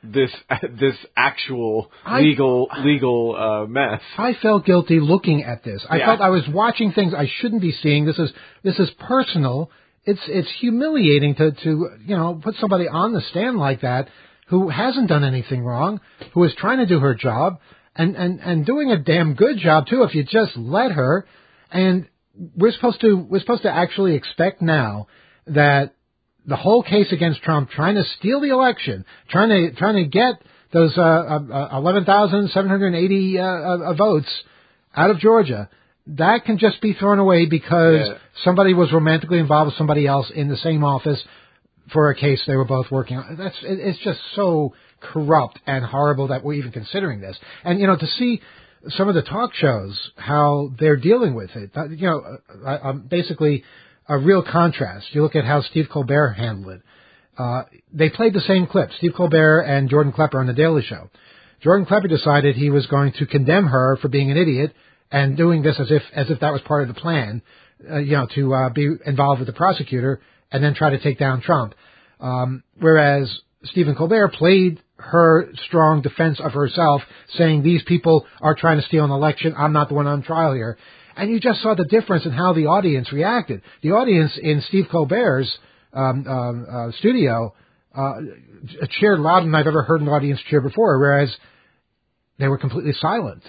this [laughs] this actual I- legal legal uh, mess? I felt guilty looking at this. I Yeah. felt I was watching things I shouldn't be seeing. This is this is personal. It's it's humiliating to to you know put somebody on the stand like that who hasn't done anything wrong, who is trying to do her job and and and doing a damn good job too. If you just let her, and we're supposed to we're supposed to actually expect now that the whole case against Trump, trying to steal the election, trying to trying to get those uh, uh, eleven thousand seven hundred eighty uh, uh, votes out of Georgia, that can just be thrown away because Yeah. somebody was romantically involved with somebody else in the same office for a case they were both working on. That's it, it's just so corrupt and horrible that we're even considering this. And you know, to see some of the talk shows how they're dealing with it, you know, uh, uh, basically a real contrast. You look at how Steve Colbert handled it. Uh, they played the same clip, Steve Colbert and Jordan Klepper on The Daily Show. Jordan Klepper decided he was going to condemn her for being an idiot and doing this as if as if that was part of the plan, uh, you know, to uh, be involved with the prosecutor and then try to take down Trump. Um, whereas Stephen Colbert played her strong defense of herself, saying these people are trying to steal an election. I'm not the one on trial here. And you just saw the difference in how the audience reacted. The audience in Steve Colbert's um, um, uh, studio uh, cheered louder than I've ever heard an audience cheer before, whereas they were completely silent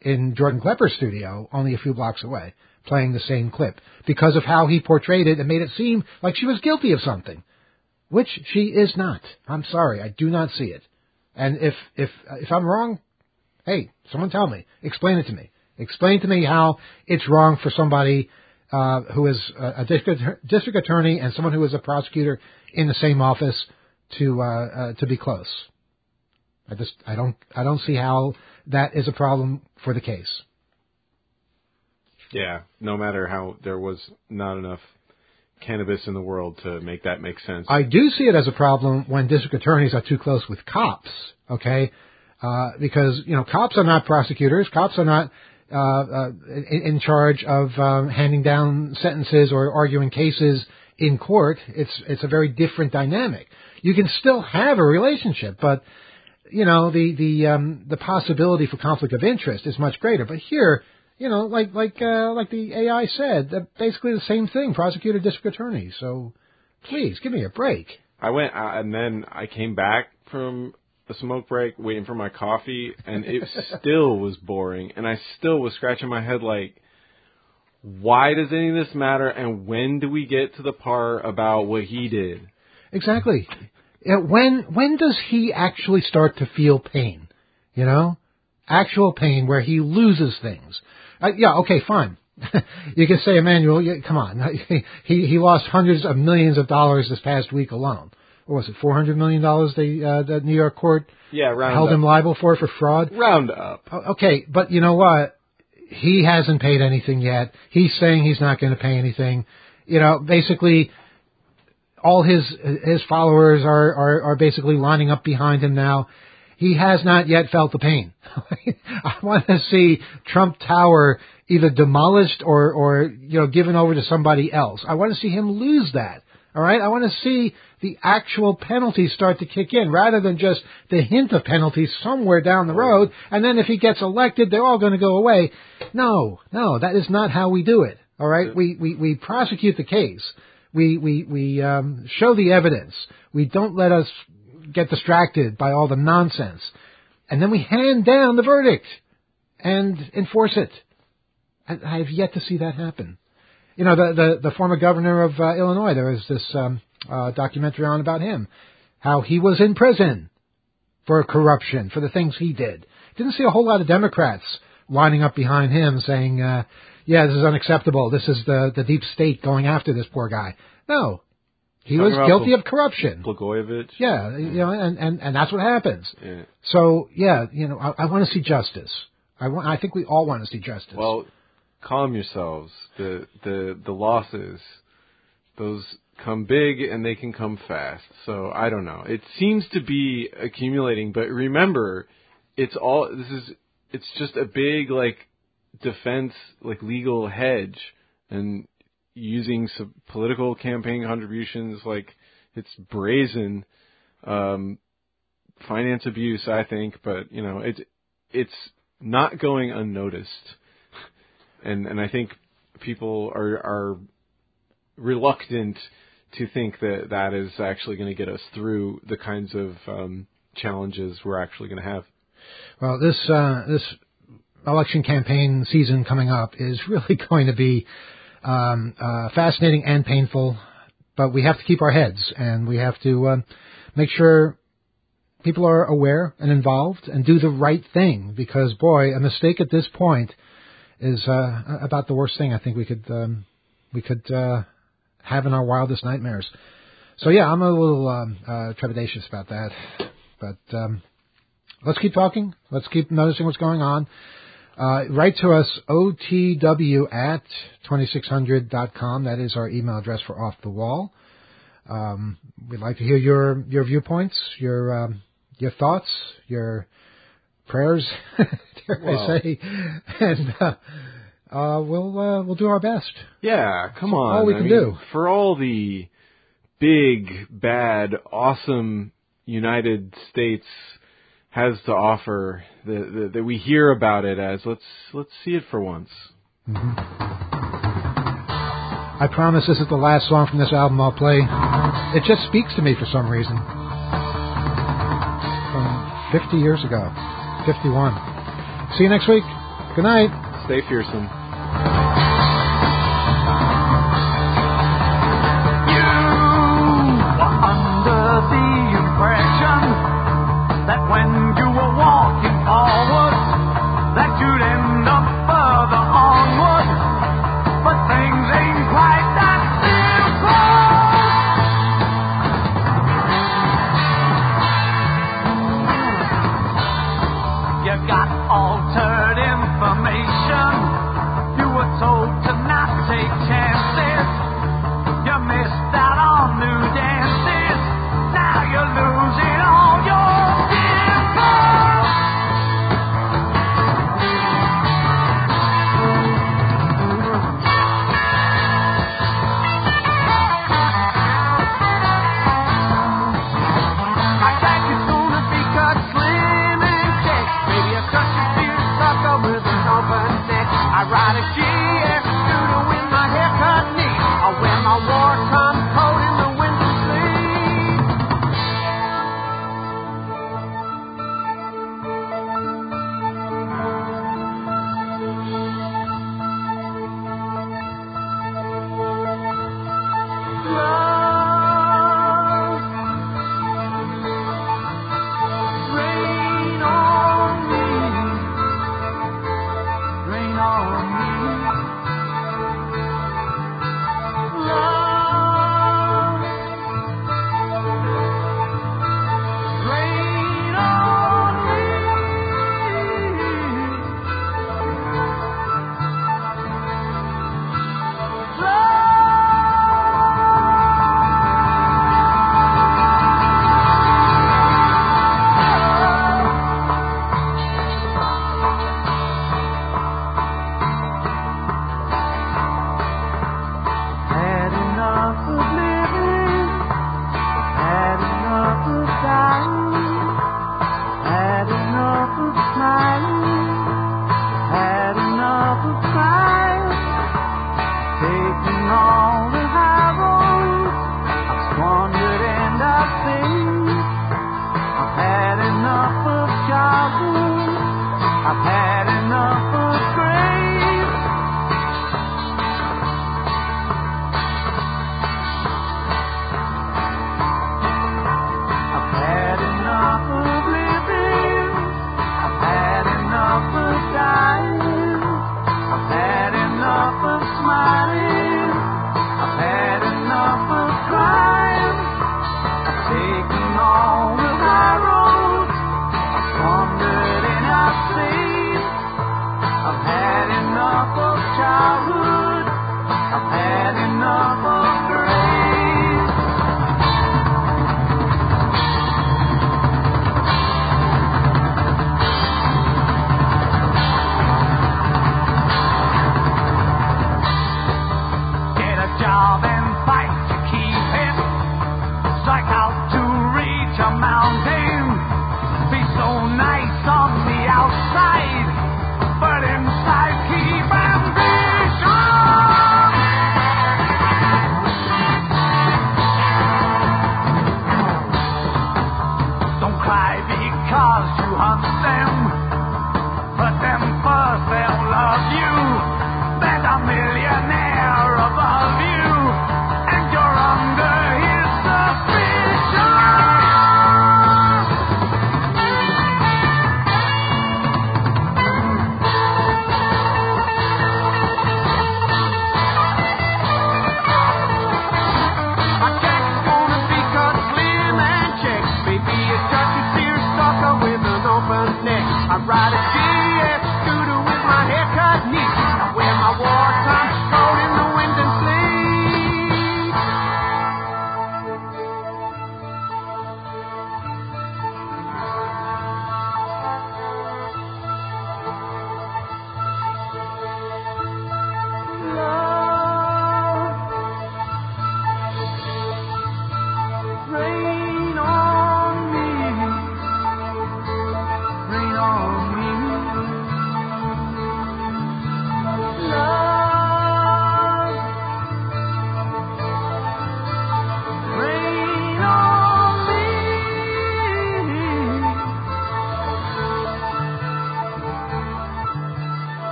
in Jordan Klepper's studio, only a few blocks away, playing the same clip because of how he portrayed it and made it seem like she was guilty of something, which she is not. I'm sorry, I do not see it. And if if if I'm wrong, hey, someone tell me, explain it to me, explain to me how it's wrong for somebody uh, who is a, a district, district attorney and someone who is a prosecutor in the same office to uh, uh, to be close. I just I don't I don't see how that is a problem for the case. Yeah, no matter how there was not enough cannabis in the world to make that make sense. I do see it as a problem when district attorneys are too close with cops. Okay, uh, because you know cops are not prosecutors. Cops are not uh, uh, in, in charge of um, handing down sentences or arguing cases in court. It's it's a very different dynamic. You can still have a relationship, but you know the the um, the possibility for conflict of interest is much greater. But here you know, like like uh, like the AI said, basically the same thing, prosecutor, district attorney. So please give me a break. I went uh, and then I came back from the smoke break, waiting for my coffee, and it [laughs] still was boring, and I still was scratching my head like, why does any of this matter, and when do we get to the part about what he did? Exactly. When when does he actually start to feel pain? You know, actual pain where he loses things. Yeah, okay, fine. [laughs] you can say, Emmanuel, come on. [laughs] he he lost hundreds of millions of dollars this past week alone. What was it, four hundred million dollars? The uh, the New York court yeah round held up. him liable for for fraud. Round up. Okay, but you know what? He hasn't paid anything yet. He's saying he's not going to pay anything. You know, basically, all his his followers are are, are basically lining up behind him now he has not yet felt the pain. [laughs] I want to see Trump Tower either demolished or, or, you know, given over to somebody else. I want to see him lose that. All right. I want to see the actual penalties start to kick in rather than just the hint of penalties somewhere down the road. And then if he gets elected, they're all going to go away. No, no, that is not how we do it. All right. We, we, we prosecute the case. We, we, we, um, show the evidence. We don't let us get distracted by all the nonsense. And then we hand down the verdict and enforce it. I, have yet to see that happen. You know, the, the, the former governor of uh, Illinois, there was this um, uh, documentary on about him, how he was in prison for corruption, for the things he did. Didn't see a whole lot of Democrats lining up behind him saying, uh, yeah, this is unacceptable. This is the, the deep state going after this poor guy. No, he was guilty Bl- of corruption. Blagojevich. Yeah, you know, and, and, and that's what happens. Yeah. So yeah, you know, I, I want to see justice. I want. I think we all want to see justice. Well, calm yourselves. The the the losses, those come big and they can come fast. So I don't know. It seems to be accumulating, but remember, it's all. This is. It's just a big like defense, like legal hedge, and using some political campaign contributions like it's brazen um, finance abuse i think but you know it's it's not going unnoticed. And and i think people are are reluctant to think that that is actually going to get us through the kinds of um, challenges we're actually going to have. Well this uh, this election campaign season coming up is [laughs] really going to be um, uh, fascinating and painful, but we have to keep our heads and we have to uh, make sure people are aware and involved and do the right thing because, boy, a mistake at this point is uh, about the worst thing I think we could um, we could uh, have in our wildest nightmares. So yeah, I'm a little um, uh, trepidatious about that, but um, let's keep talking. Let's keep noticing what's going on. Uh, write to us, otw at 2600.com. That is our email address for Off the Wall. Um, we'd like to hear your, your viewpoints, your, um, your thoughts, your prayers, [laughs] dare well, I say. And, uh, uh, we'll, uh, we'll do our best. Yeah, come on. All we I can mean, do. For all the big, bad, awesome United States has to offer that, that we hear about it as let's let's see it for once. Mm-hmm. I promise this is the last song from this album I'll play. It just speaks to me for some reason. From 50 years ago, 51. See you next week. Good night. Stay fearsome.